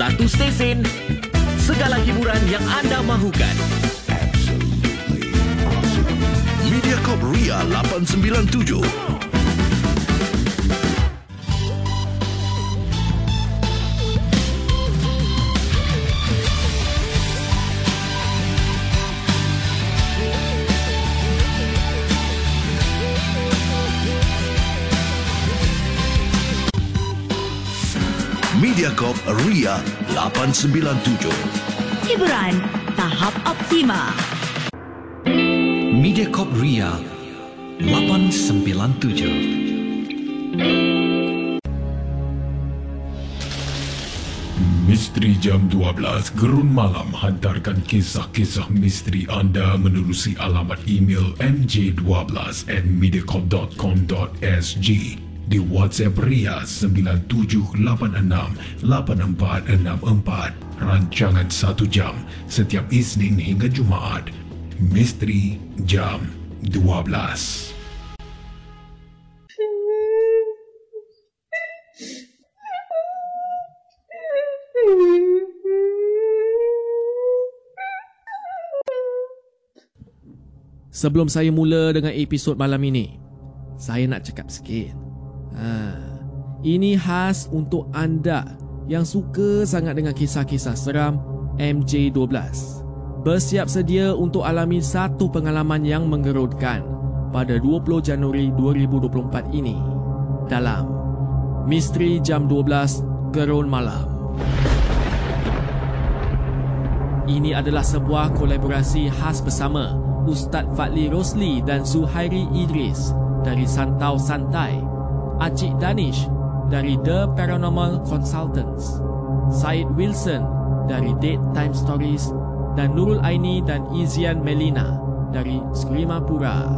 Satu stesen, segala hiburan yang anda mahukan. Mediacorp Ria 897. Mediacorp Ria 897. Hiburan tahap optima. Mediacorp Ria 897 Misteri Jam 12 Gerun Malam hantarkan kisah-kisah misteri anda menerusi alamat email mj12 at mediacorp.com.sg di WhatsApp Ria 97868464 rancangan 1 jam setiap Isnin hingga Jumaat. Misteri Jam 12 Sebelum saya mula dengan episod malam ini, saya nak cakap sikit. Ha, ini khas untuk anda yang suka sangat dengan kisah-kisah seram MJ12. Bersiap sedia untuk alami satu pengalaman yang menggerutkan pada 20 Januari 2024 ini dalam Misteri Jam 12 Gerun Malam. Ini adalah sebuah kolaborasi khas bersama Ustaz Fadli Rosli dan Zuhairi Idris dari Santau Santai, Acik Danish dari The Paranormal Consultants, Syed Wilson dari Date Time Stories dan Nurul Aini dan Izian Melina dari Skrimapura.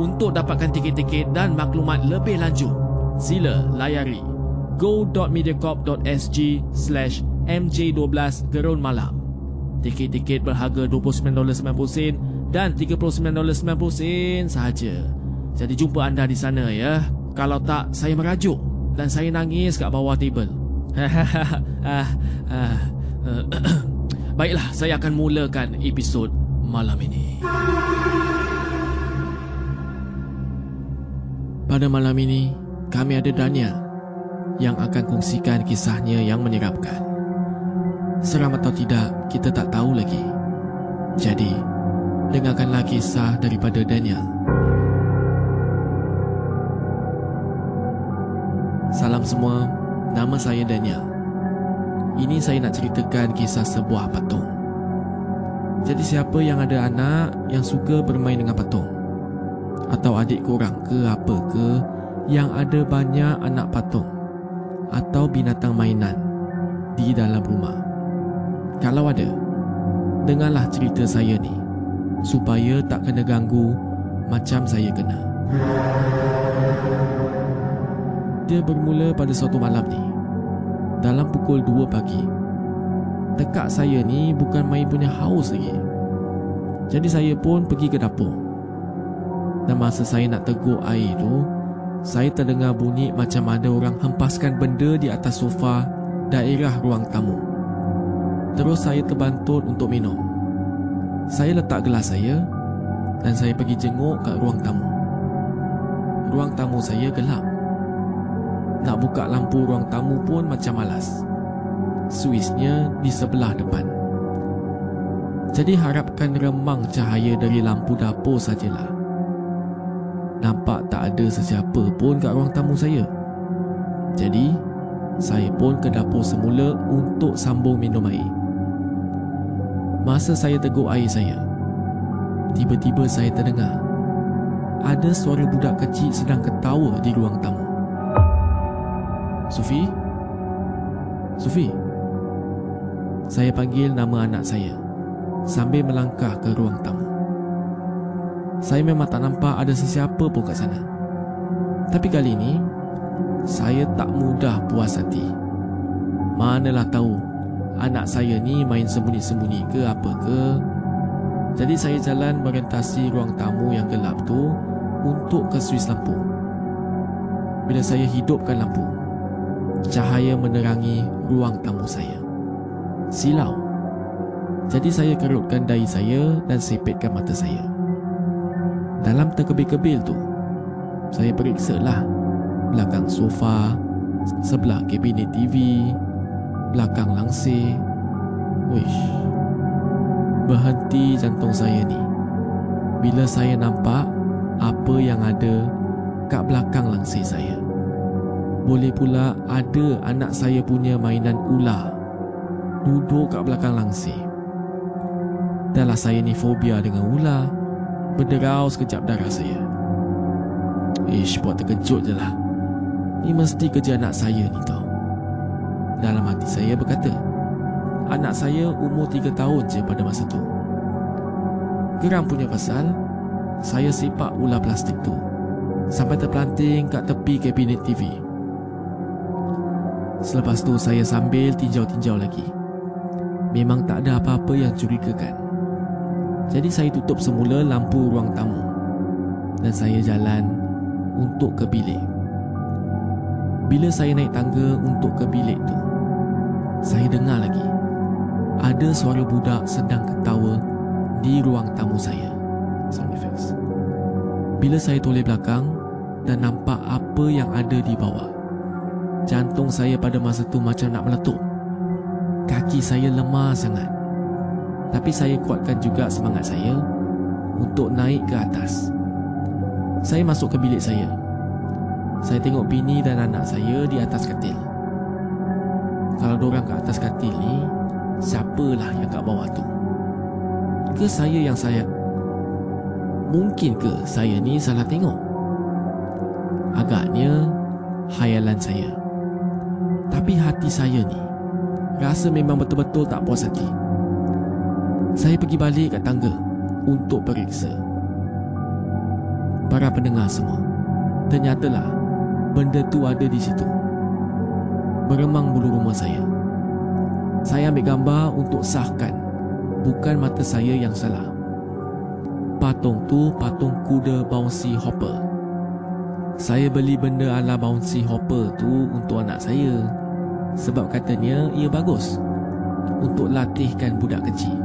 Untuk dapatkan tiket-tiket dan maklumat lebih lanjut, sila layari go.mediacorp.sg slash MJ12 Gerun Malam. Tiket-tiket berharga $29.90 dan $39.90 sahaja. Jadi jumpa anda di sana ya. Kalau tak, saya merajuk dan saya nangis kat bawah table. Ah, ah, Baiklah, saya akan mulakan episod malam ini. Pada malam ini, kami ada Daniel yang akan kongsikan kisahnya yang menyeramkan. Seram atau tidak, kita tak tahu lagi. Jadi, dengarkanlah kisah daripada Daniel. Salam semua, nama saya Daniel. Ini saya nak ceritakan kisah sebuah patung. Jadi siapa yang ada anak yang suka bermain dengan patung? Atau adik korang ke apa ke yang ada banyak anak patung? Atau binatang mainan di dalam rumah? Kalau ada, dengarlah cerita saya ni supaya tak kena ganggu macam saya kena. Dia bermula pada suatu malam ni dalam pukul 2 pagi. Tekak saya ni bukan main punya haus lagi. Jadi saya pun pergi ke dapur. Dan masa saya nak teguk air tu, saya terdengar bunyi macam ada orang hempaskan benda di atas sofa daerah ruang tamu. Terus saya terbantut untuk minum. Saya letak gelas saya dan saya pergi jenguk kat ruang tamu. Ruang tamu saya gelap. Nak buka lampu ruang tamu pun macam malas. Suisnya di sebelah depan. Jadi harapkan remang cahaya dari lampu dapur sajalah. Nampak tak ada sesiapa pun kat ruang tamu saya. Jadi, saya pun ke dapur semula untuk sambung minum air. Masa saya teguk air saya, tiba-tiba saya terdengar ada suara budak kecil sedang ketawa di ruang tamu. Sufi, Sufi. Saya panggil nama anak saya sambil melangkah ke ruang tamu. Saya memang tak nampak ada sesiapa pun kat sana. Tapi kali ini, saya tak mudah puas hati. Manalah tahu anak saya ni main sembunyi-sembunyi ke apa ke. Jadi saya jalan orientasi ruang tamu yang gelap tu untuk ke suis lampu. Bila saya hidupkan lampu, cahaya menerangi ruang tamu saya. Silau. Jadi saya kerutkan dahi saya dan sepetkan mata saya. Dalam terkebil-kebil tu, saya periksa lah belakang sofa, sebelah kabinet TV, belakang langsir. Wish. Berhenti jantung saya ni. Bila saya nampak apa yang ada kat belakang langsir saya. Boleh pula ada anak saya punya mainan ular duduk kat belakang langsir. Dahlah saya ni fobia dengan ular. Berderau sekejap darah saya. Ish, buat terkejut je lah. Ni mesti kerja anak saya ni tau. Dalam hati saya berkata, anak saya umur 3 tahun je pada masa tu. Geram punya pasal, saya sepak ular plastik tu sampai terpelanting kat tepi kabinet TV. Selepas tu saya sambil tinjau-tinjau lagi. Memang tak ada apa-apa yang curigakan. Jadi saya tutup semula lampu ruang tamu dan saya jalan untuk ke bilik. Bila saya naik tangga untuk ke bilik tu, saya dengar lagi ada suara budak sedang ketawa di ruang tamu saya. Sound effects. Bila saya toleh belakang dan nampak apa yang ada di bawah, jantung saya pada masa tu macam nak meletup. Kaki saya lemah sangat tapi saya kuatkan juga semangat saya untuk naik ke atas. Saya masuk ke bilik saya. Saya tengok bini dan anak saya di atas katil. Kalau dorang ke atas katil ni, siapalah yang kat bawah tu? Ke saya yang saya? Mungkin ke saya ni salah tengok? Agaknya hayalan saya. Tapi hati saya ni rasa memang betul-betul tak puas hati. Saya pergi balik kat tangga untuk periksa. Para pendengar semua, ternyatalah benda tu ada di situ. Beremang bulu rumah saya. Saya ambil gambar untuk sahkan bukan mata saya yang salah. Patung tu patung kuda bouncy hopper. Saya beli benda ala bouncy hopper tu untuk anak saya sebab katanya ia bagus untuk latihkan budak kecil.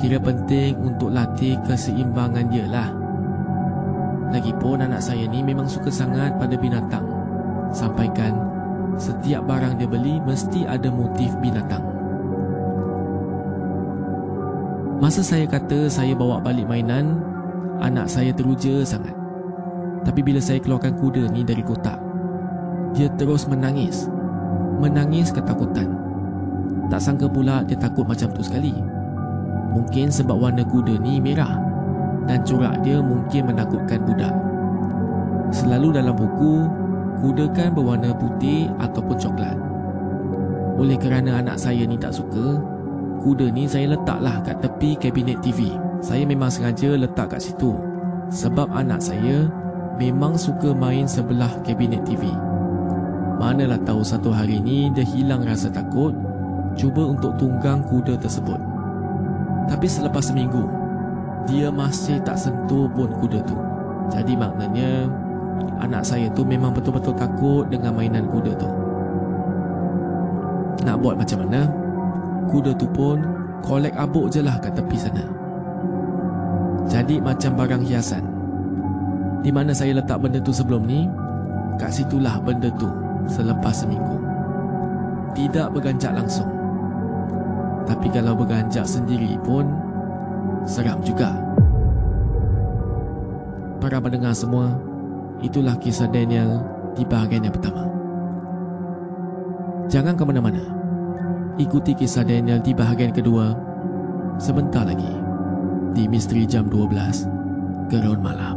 Kira penting untuk latih keseimbangan dia lah. Lagipun anak saya ni memang suka sangat pada binatang. Sampaikan setiap barang dia beli mesti ada motif binatang. Masa saya kata saya bawa balik mainan Anak saya teruja sangat. Tapi bila saya keluarkan kuda ni dari kotak Dia terus menangis Menangis ketakutan Tak sangka pula dia takut macam tu sekali Mungkin sebab warna kuda ni merah dan corak dia mungkin menakutkan budak. Selalu dalam buku, kuda kan berwarna putih ataupun coklat. Oleh kerana anak saya ni tak suka, kuda ni saya letaklah kat tepi kabinet TV. Saya memang sengaja letak kat situ sebab anak saya memang suka main sebelah kabinet TV. Manalah tahu satu hari ni dia hilang rasa takut cuba untuk tunggang kuda tersebut. Tapi selepas seminggu Dia masih tak sentuh pun kuda tu. Jadi maknanya Anak saya tu memang betul-betul takut Dengan mainan kuda tu. Nak buat macam mana? Kuda tu pun Kolek abuk je lah kat tepi sana. Jadi macam barang hiasan. Di mana saya letak benda tu sebelum ni? Kat situlah benda tu Selepas seminggu. Tidak berganjak langsung. Tapi kalau berganjak sendiri pun Seram juga. Para pendengar semua Itulah kisah Daniel Di bahagian yang pertama. Jangan ke mana-mana. Ikuti kisah Daniel di bahagian kedua Sebentar lagi Di Misteri Jam 12 Gerun Malam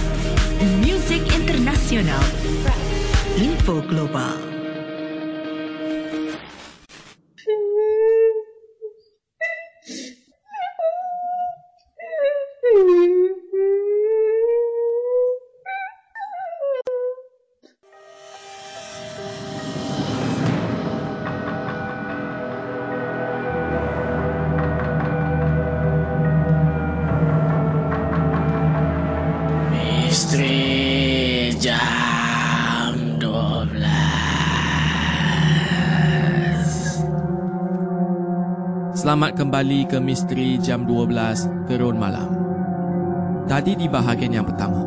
muzik internasional, info global. Selamat kembali ke Misteri Jam 12 Gerun Malam. Tadi di bahagian yang pertama,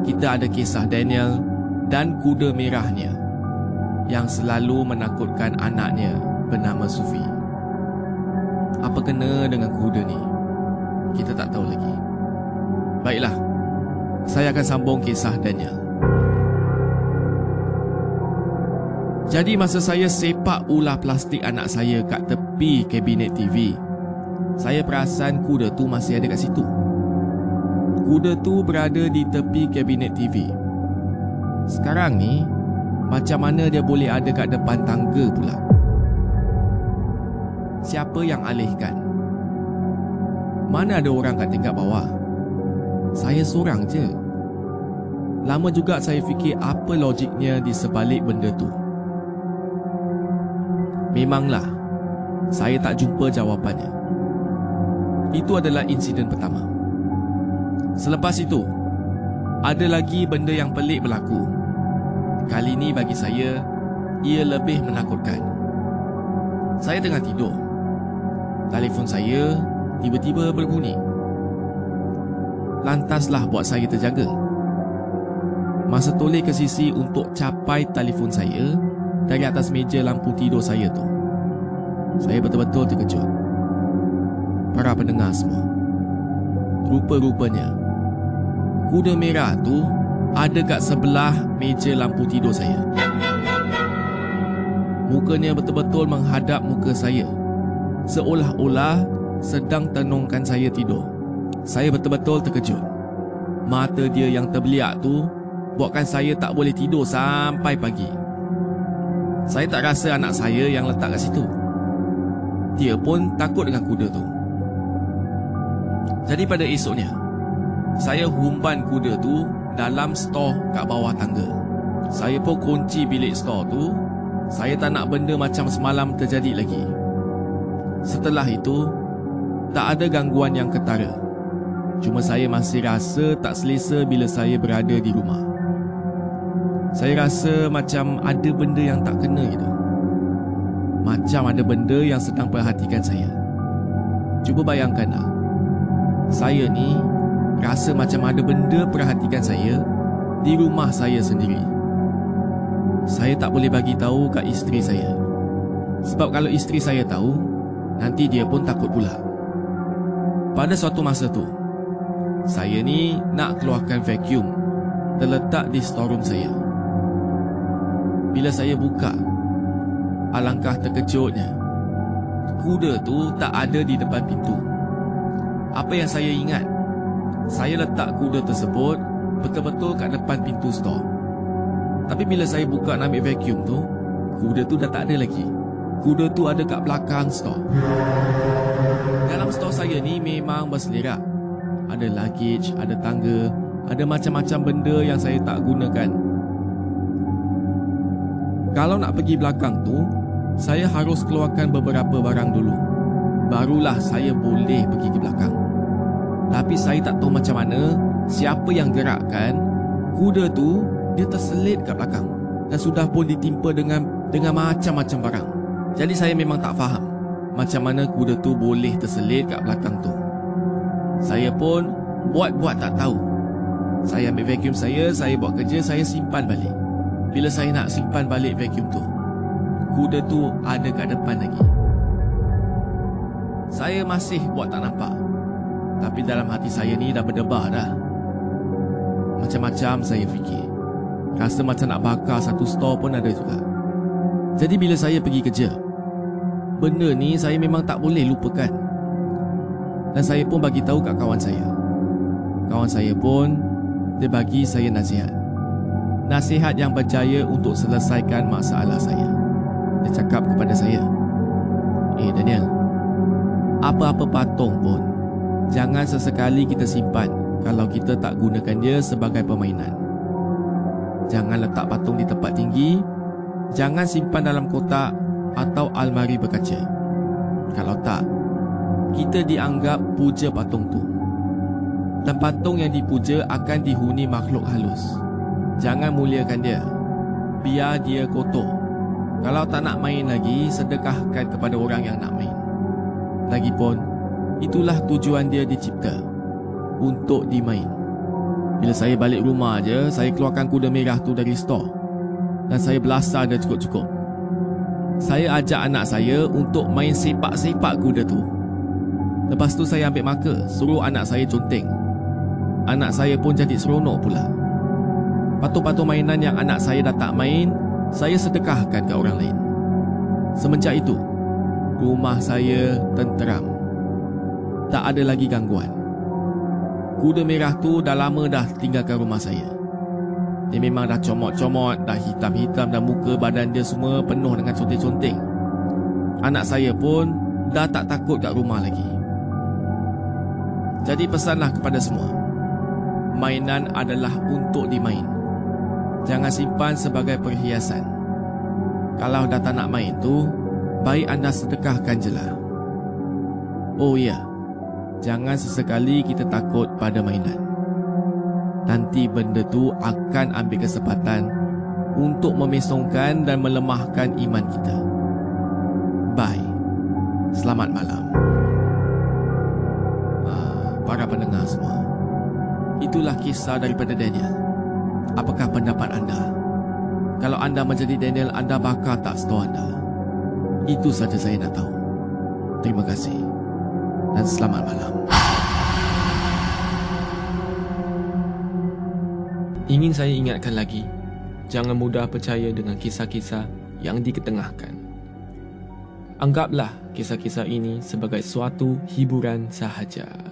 kita ada kisah Daniel dan kuda merahnya yang selalu menakutkan anaknya bernama Sufi. Apa kena dengan kuda ni? Kita tak tahu lagi. Baiklah, saya akan sambung kisah Daniel. Jadi masa saya sepak ulah plastik anak saya kat tepi kabinet TV, saya perasan kuda tu masih ada kat situ. Kuda tu berada di tepi kabinet TV. Sekarang ni, macam mana dia boleh ada kat depan tangga pula? Siapa yang alihkan? Mana ada orang kat tingkat bawah? Saya seorang je. Lama juga saya fikir apa logiknya di sebalik benda tu. Memanglah, saya tak jumpa jawapannya. Itu adalah insiden pertama. Selepas itu, ada lagi benda yang pelik berlaku. Kali ini bagi saya, ia lebih menakutkan. Saya tengah tidur. Telefon saya tiba-tiba berbunyi. Lantaslah buat saya terjaga. Masa toleh ke sisi untuk capai telefon saya dari atas meja lampu tidur saya tu. Saya betul-betul terkejut. Para pendengar semua. Rupa-rupanya, kuda merah tu ada kat sebelah meja lampu tidur saya. Mukanya betul-betul menghadap muka saya. Seolah-olah sedang tenungkan saya tidur. Saya betul-betul terkejut. Mata dia yang terbeliak tu buatkan saya tak boleh tidur sampai pagi. Saya tak rasa anak saya yang letak kat situ. Dia pun takut dengan kuda tu. Jadi pada esoknya, saya humban kuda tu dalam stor kat bawah tangga. Saya pun kunci bilik stor tu. Saya tak nak benda macam semalam terjadi lagi. Setelah itu, tak ada gangguan yang ketara. Cuma saya masih rasa tak selesa bila saya berada di rumah. Saya rasa macam ada benda yang tak kena itu. Macam ada benda yang sedang perhatikan saya. Cuba bayangkanlah. Saya ni rasa macam ada benda perhatikan saya di rumah saya sendiri. Saya tak boleh bagi tahu kat isteri saya. Sebab kalau isteri saya tahu, nanti dia pun takut pula. Pada suatu masa tu, saya ni nak keluarkan vacuum terletak di storeroom saya. Bila saya buka, alangkah terkejutnya. Kuda tu tak ada di depan pintu. Apa yang saya ingat, saya letak kuda tersebut betul-betul kat depan pintu store. Tapi bila saya buka nak ambil vacuum tu, kuda tu dah tak ada lagi. Kuda tu ada kat belakang store. Dalam store saya ni memang berselerak. Ada luggage, ada tangga, ada macam-macam benda yang saya tak gunakan. Kalau nak pergi belakang tu, saya harus keluarkan beberapa barang dulu. Barulah saya boleh pergi ke belakang. Tapi saya tak tahu macam mana siapa yang gerakkan kuda tu dia terselit kat belakang dan sudah pun ditimpa dengan dengan macam-macam barang. Jadi saya memang tak faham macam mana kuda tu boleh terselit kat belakang tu. Saya pun buat-buat tak tahu. Saya ambil vacuum saya, saya buat kerja, saya simpan balik. Bila saya nak simpan balik vacuum tu, kuda tu ada kat depan lagi. Saya masih buat tak nampak. Tapi dalam hati saya ni dah berdebar dah. Macam-macam saya fikir. Rasa macam nak bakar satu store pun ada juga. Jadi bila saya pergi kerja, benda ni saya memang tak boleh lupakan. Dan saya pun bagi tahu kat kawan saya. Kawan saya pun dia bagi saya nasihat. Nasihat yang berjaya untuk selesaikan masalah saya. Dia cakap kepada saya, "Eh Daniel, apa-apa patung pun jangan sesekali kita simpan kalau kita tak gunakan dia sebagai permainan. Jangan letak patung di tempat tinggi, jangan simpan dalam kotak atau almari berkaca. Kalau tak, kita dianggap puja patung tu. Dan patung yang dipuja akan dihuni makhluk halus. Jangan muliakan dia. Biar dia kotor. Kalau tak nak main lagi, sedekahkan kepada orang yang nak main. Lagipun, itulah tujuan dia dicipta. Untuk dimain. Bila saya balik rumah aja, saya keluarkan kuda merah tu dari store. Dan saya belasah dia cukup-cukup. Saya ajak anak saya untuk main sepak-sepak kuda tu. Lepas tu saya ambil marker, suruh anak saya conteng. Anak saya pun jadi seronok pula. Patung-patung mainan yang anak saya dah tak main, saya sedekahkan ke orang lain. Semenjak itu, rumah saya tenteram. Tak ada lagi gangguan. Kuda merah tu dah lama dah tinggalkan rumah saya. Dia memang dah comot-comot, dah hitam-hitam dan muka badan dia semua penuh dengan conteng-conteng. Anak saya pun dah tak takut kat rumah lagi. Jadi pesanlah kepada semua. Mainan adalah untuk dimain. Jangan simpan sebagai perhiasan. Kalau dah tak nak main tu, baik anda sedekahkan je lah. Oh ya, jangan sesekali kita takut pada mainan. Nanti benda tu akan ambil kesempatan untuk memesongkan dan melemahkan iman kita. Bye. Selamat malam. Ah, para pendengar semua. Itulah kisah daripada Daniel. Apakah pendapat anda? Kalau anda menjadi Daniel, anda bakal tak store anda? Itu saja saya nak tahu. Terima kasih. Dan selamat malam. Ingin saya ingatkan lagi, jangan mudah percaya dengan kisah-kisah yang diketengahkan. Anggaplah kisah-kisah ini sebagai suatu hiburan sahaja.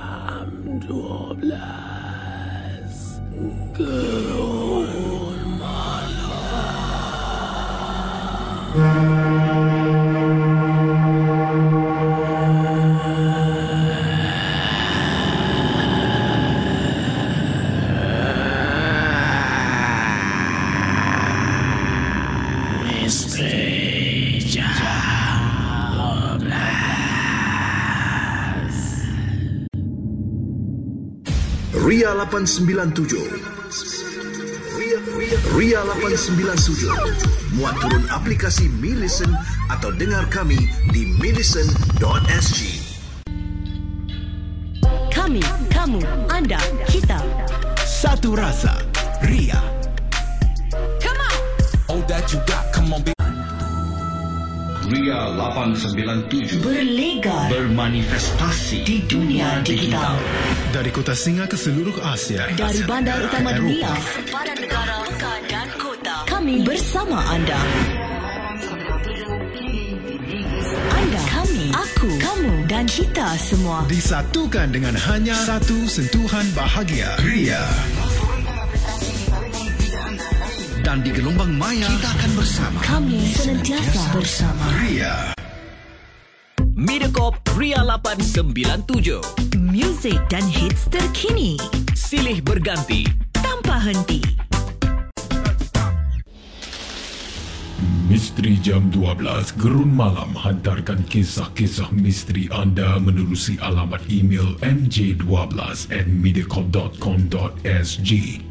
12 Gerun Ria 897 Ria, Ria, Ria 897 Muat turun aplikasi Mi Listen atau dengar kami di millicent.sg Kami, kamu, anda, kita. Satu rasa. Ria. Ria 897 Berlegar bermanifestasi di dunia digital. Dari kota Singa ke seluruh Asia. Dari Asia bandar Tenggara utama ke dunia, sempadan negara, pekan dan kota. Kami bersama anda. Anda, kami, aku, kamu dan kita semua. Disatukan dengan hanya satu sentuhan bahagia. Ria. Dan di gelombang maya kita akan bersama. Kami senantiasa bersama. Ria. Mediacorp Ria 897. Muzik dan hits terkini. Silih berganti. Tanpa henti. Misteri Jam 12 Gerun Malam hantarkan kisah-kisah misteri anda menerusi alamat email mj12 at mediacorp.com.sg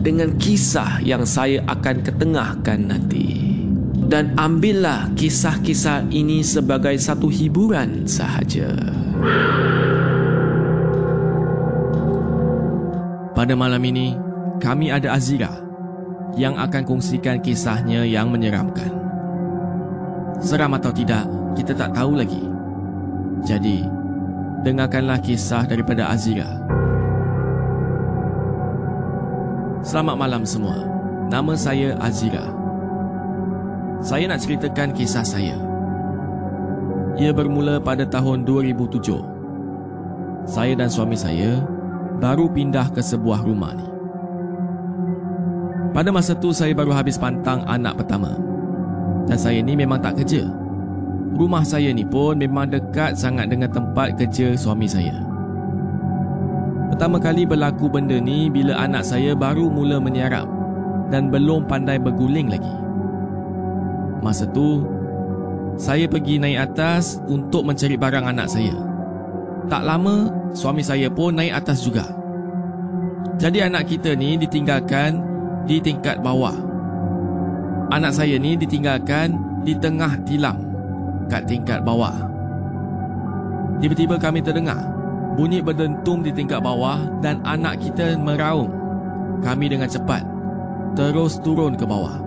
dengan kisah yang saya akan ketengahkan nanti. Dan ambillah kisah-kisah ini sebagai satu hiburan sahaja. Pada malam ini, kami ada Azira yang akan kongsikan kisahnya yang menyeramkan. Seram atau tidak, kita tak tahu lagi. Jadi, dengarkanlah kisah daripada Azira. Selamat malam semua. Nama saya Azira. Saya nak ceritakan kisah saya. Ia bermula pada tahun 2007. Saya dan suami saya baru pindah ke sebuah rumah ni. Pada masa tu saya baru habis pantang anak pertama. Dan saya ni memang tak kerja. Rumah saya ni pun memang dekat sangat dengan tempat kerja suami saya. Pertama kali berlaku benda ni bila anak saya baru mula menyarap dan belum pandai berguling lagi. Masa tu, saya pergi naik atas untuk mencari barang anak saya. Tak lama, suami saya pun naik atas juga. Jadi anak kita ni ditinggalkan di tingkat bawah. Anak saya ni ditinggalkan di tengah tilam kat tingkat bawah. Tiba-tiba kami terdengar bunyi berdentum di tingkat bawah dan anak kita meraung. Kami dengan cepat terus turun ke bawah.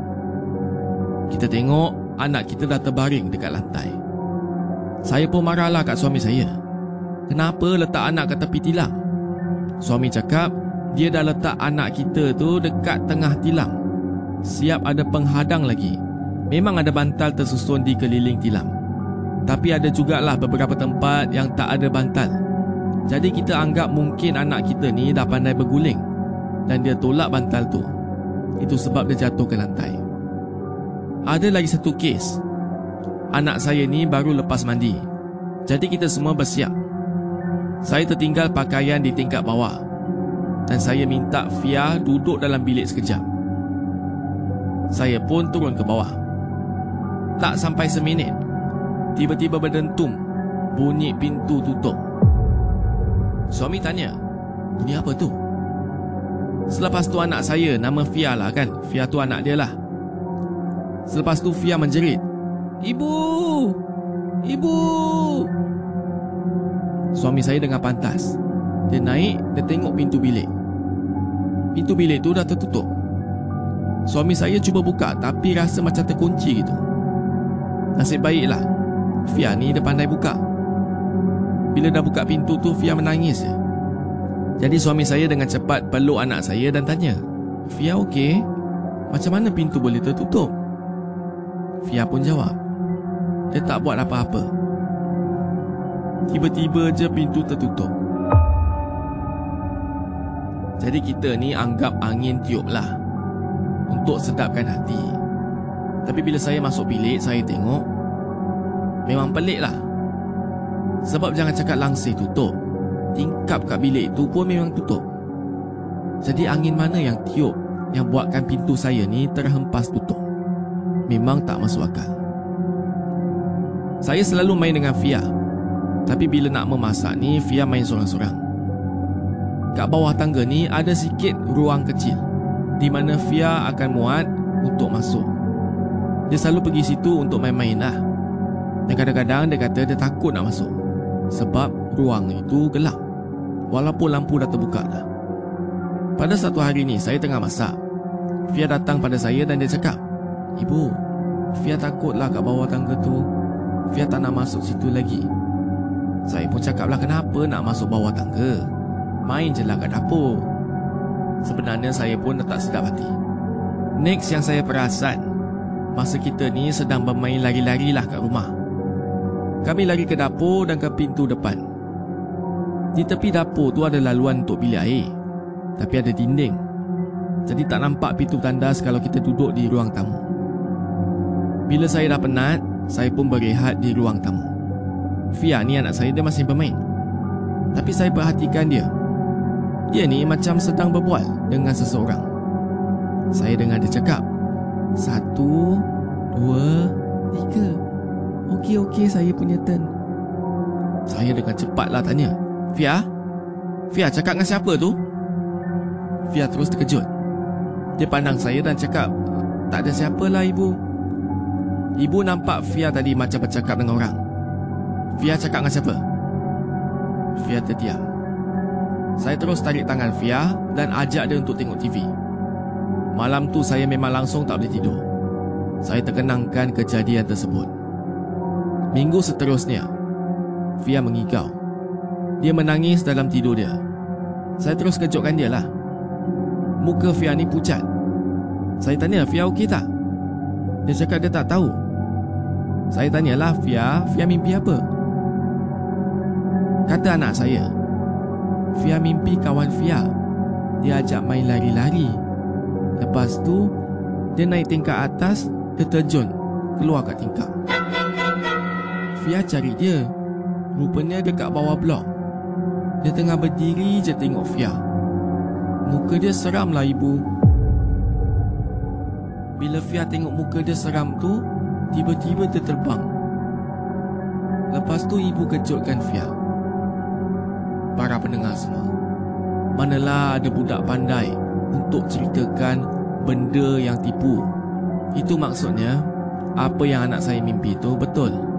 Kita tengok anak kita dah terbaring dekat lantai. Saya pun marahlah kat suami saya. Kenapa letak anak ke tepi tilam? Suami cakap dia dah letak anak kita tu dekat tengah tilam. Siap ada penghadang lagi. Memang ada bantal tersusun di keliling tilam. Tapi ada jugalah beberapa tempat yang tak ada bantal. Jadi kita anggap mungkin anak kita ni dah pandai berguling dan dia tolak bantal tu. Itu sebab dia jatuh ke lantai. Ada lagi satu kes. Anak saya ni baru lepas mandi. Jadi kita semua bersiap. Saya tertinggal pakaian di tingkat bawah dan saya minta Fia duduk dalam bilik sekejap. Saya pun turun ke bawah. Tak sampai seminit, tiba-tiba berdentum bunyi pintu tutup. Suami tanya, ini apa tu? Selepas tu anak saya, nama Fia lah kan? Fia tu anak dia lah. Selepas tu Fia menjerit, Ibu! Ibu! Suami saya dengar pantas. Dia naik, dia tengok pintu bilik. Pintu bilik tu dah tertutup. Suami saya cuba buka tapi rasa macam terkunci gitu. Nasib baiklah. Fia ni dia pandai buka. Bila dah buka pintu tu, Fia menangis. Jadi suami saya dengan cepat peluk anak saya dan tanya, Fia okey? Macam mana pintu boleh tertutup? Fia pun jawab, dia tak buat apa-apa. Tiba-tiba je pintu tertutup. Jadi kita ni anggap angin tiup lah untuk sedapkan hati. Tapi bila saya masuk bilik, saya tengok memang pelik lah. Sebab jangan cakap langsir tutup. Tingkap kat bilik tu pun memang tutup. Jadi angin mana yang tiup yang buatkan pintu saya ni terhempas tutup? Memang tak masuk akal. Saya selalu main dengan Fia. Tapi bila nak memasak ni, Fia main sorang-sorang. Kat bawah tangga ni ada sikit ruang kecil di mana Fia akan muat untuk masuk. Dia selalu pergi situ untuk main-main lah. Dan kadang-kadang dia kata dia takut nak masuk. Sebab ruang itu gelap. Walaupun lampu dah terbuka dah. Pada satu hari ni, saya tengah masak. Fia datang pada saya dan dia cakap, Ibu, Fia takutlah kat bawah tangga tu Fia tak nak masuk situ lagi Saya pun cakaplah kenapa nak masuk bawah tangga Main je lah kat dapur Sebenarnya saya pun tak sedap hati Next yang saya perasan Masa kita ni sedang bermain lari-lari lah kat rumah Kami lari ke dapur dan ke pintu depan Di tepi dapur tu ada laluan untuk bilik air Tapi ada dinding Jadi tak nampak pintu tandas kalau kita duduk di ruang tamu Bila saya dah penat saya pun berehat di ruang tamu. Fia ni anak saya dia masih bermain. Tapi saya perhatikan dia. Dia ni macam sedang berbual dengan seseorang. Saya dengar dia cakap. Satu, dua, tiga. Okey, okey saya punya turn. Saya dengan cepatlah tanya. Fia? Fia cakap dengan siapa tu? Fia terus terkejut. Dia pandang saya dan cakap, tak ada siapalah ibu. Ibu nampak Fia tadi macam bercakap dengan orang. Fia cakap dengan siapa? Fia terdiam. Saya terus tarik tangan Fia dan ajak dia untuk tengok TV. Malam tu saya memang langsung tak boleh tidur. Saya terkenangkan kejadian tersebut. Minggu seterusnya, Fia mengigau. Dia menangis dalam tidur dia. Saya terus kejutkan dia lah. Muka Fia ni pucat. Saya tanya, Fia okey tak? Dia cakap dia tak tahu. Saya tanyalah Fia, Fia mimpi apa? Kata anak saya, Fia mimpi kawan Fia. Dia ajak main lari-lari. Lepas tu, dia naik tingkat atas, dia terjun keluar kat tingkap. Fia cari dia. Rupanya dia kat bawah blok. Dia tengah berdiri je tengok Fia. Muka dia seram lah ibu. Bila Fia tengok muka dia seram tu, tiba-tiba dia terbang. Lepas tu ibu kejutkan Fia. Para pendengar semua, manalah ada budak pandai untuk ceritakan benda yang tipu. Itu maksudnya, apa yang anak saya mimpi itu betul.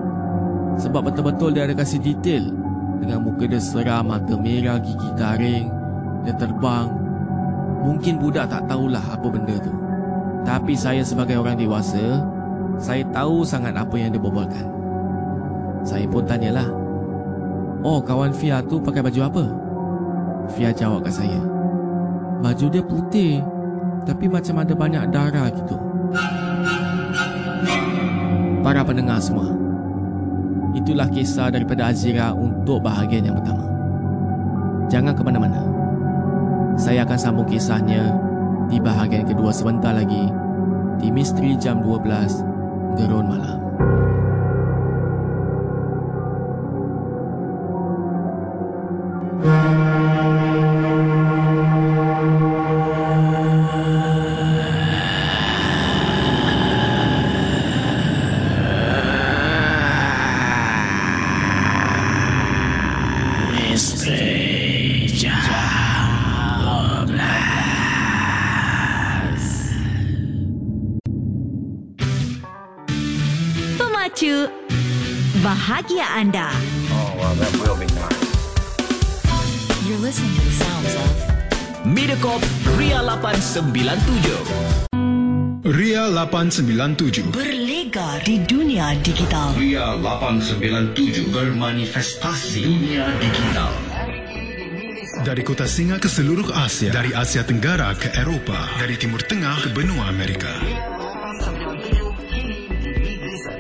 Sebab betul-betul dia ada kasih detail dengan muka dia seram, mata merah, gigi taring, dia terbang. Mungkin budak tak tahulah apa benda tu. Tapi saya sebagai orang dewasa, saya tahu sangat apa yang dia berbualkan. Saya pun tanyalah. Oh, kawan Fia tu pakai baju apa? Fia jawab kat saya. Baju dia putih. Tapi macam ada banyak darah gitu. Para pendengar semua. Itulah kisah daripada Azira untuk bahagian yang pertama. Jangan ke mana-mana. Saya akan sambung kisahnya di bahagian kedua sebentar lagi di Misteri Jam 12 Gerun Malam. Lucu Bahagia anda Oh, well, that will be nice. You're listening to the sounds of Mediacorp Ria 897. Ria 897 Berlegar di dunia digital Ria 897 bermanifestasi dunia digital. Dari kota singa ke seluruh Asia Dari Asia Tenggara ke Eropah Dari Timur Tengah ke benua Amerika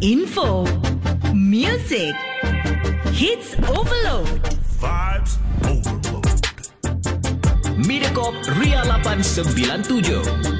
Info. Music. Hits Overload. Mediacorp Ria 897.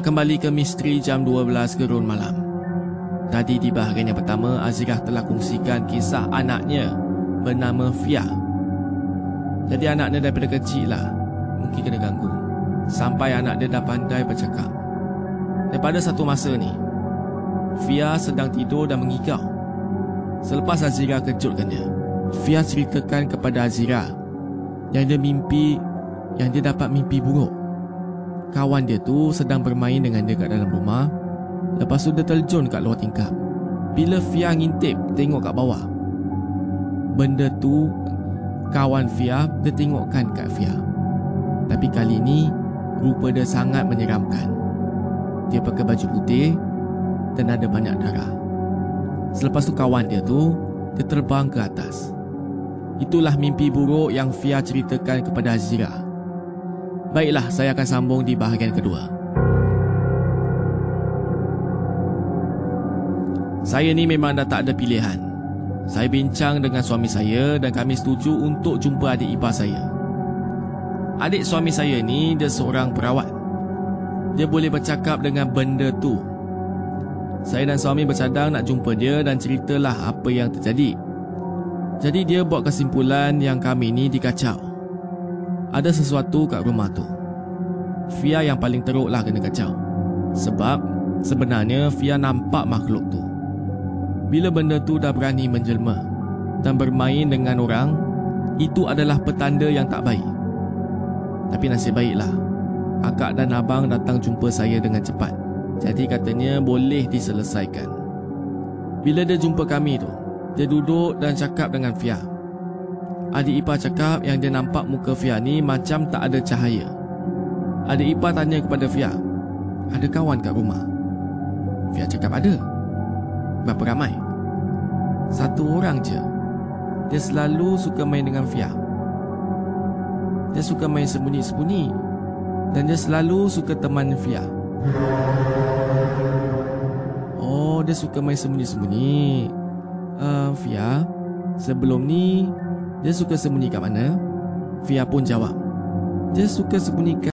Selamat kembali ke Misteri Jam 12 Gerun Malam. Tadi di bahagian yang pertama Azirah telah kongsikan kisah anaknya Bernama Fia. Jadi anaknya daripada kecil lah. Mungkin kena ganggu. Sampai anak dia dah pandai bercakap. Dan pada satu masa ni Fia sedang tidur dan mengigau. Selepas Azira kejutkan dia Fia ceritakan kepada Azira Yang dia mimpi Yang dia dapat mimpi buruk Kawan dia tu sedang bermain dengan dia kat dalam rumah. Lepas tu dia terjun kat luar tingkap. Bila Fia ngintip tengok kat bawah. Benda tu Kawan Fia dia tengokkan kat Fia. Tapi kali ni Rupa dia sangat menyeramkan. Dia pakai baju putih Dan ada banyak darah. Selepas tu kawan dia tu Dia terbang ke atas. Itulah mimpi buruk yang Fia ceritakan kepada Azira Baiklah, saya akan sambung di bahagian kedua. Saya ni memang dah tak ada pilihan. Saya bincang dengan suami saya Dan kami setuju untuk jumpa adik ipar saya. Adik suami saya ni Dia seorang perawat. Dia boleh bercakap dengan benda tu. Saya dan suami bercadang nak jumpa dia dan ceritalah apa yang terjadi. Jadi dia buat kesimpulan yang kami ni dikacau. Ada sesuatu kat rumah tu. Fia yang paling teruklah kena kacau. Sebab sebenarnya Fia nampak makhluk tu. Bila benda tu dah berani menjelma dan bermain dengan orang, itu adalah petanda yang tak baik. Tapi nasib baiklah, akak dan abang datang jumpa saya dengan cepat. Jadi katanya boleh diselesaikan. Bila dia jumpa kami tu, dia duduk dan cakap dengan Fia. Adik ipar cakap yang dia nampak muka Fia ni macam tak ada cahaya. Adik ipar tanya kepada Fia, ada kawan kat rumah? Fia cakap ada. Berapa ramai? Satu orang je. Dia selalu suka main dengan Fia. Dia suka main sembunyi-sembunyi. Dan dia selalu suka teman Fia. Oh, dia suka main sembunyi-sembunyi. Uh, Fia, sebelum ni dia suka sembunyi kat mana? Fia pun jawab. Dia suka sembunyi kat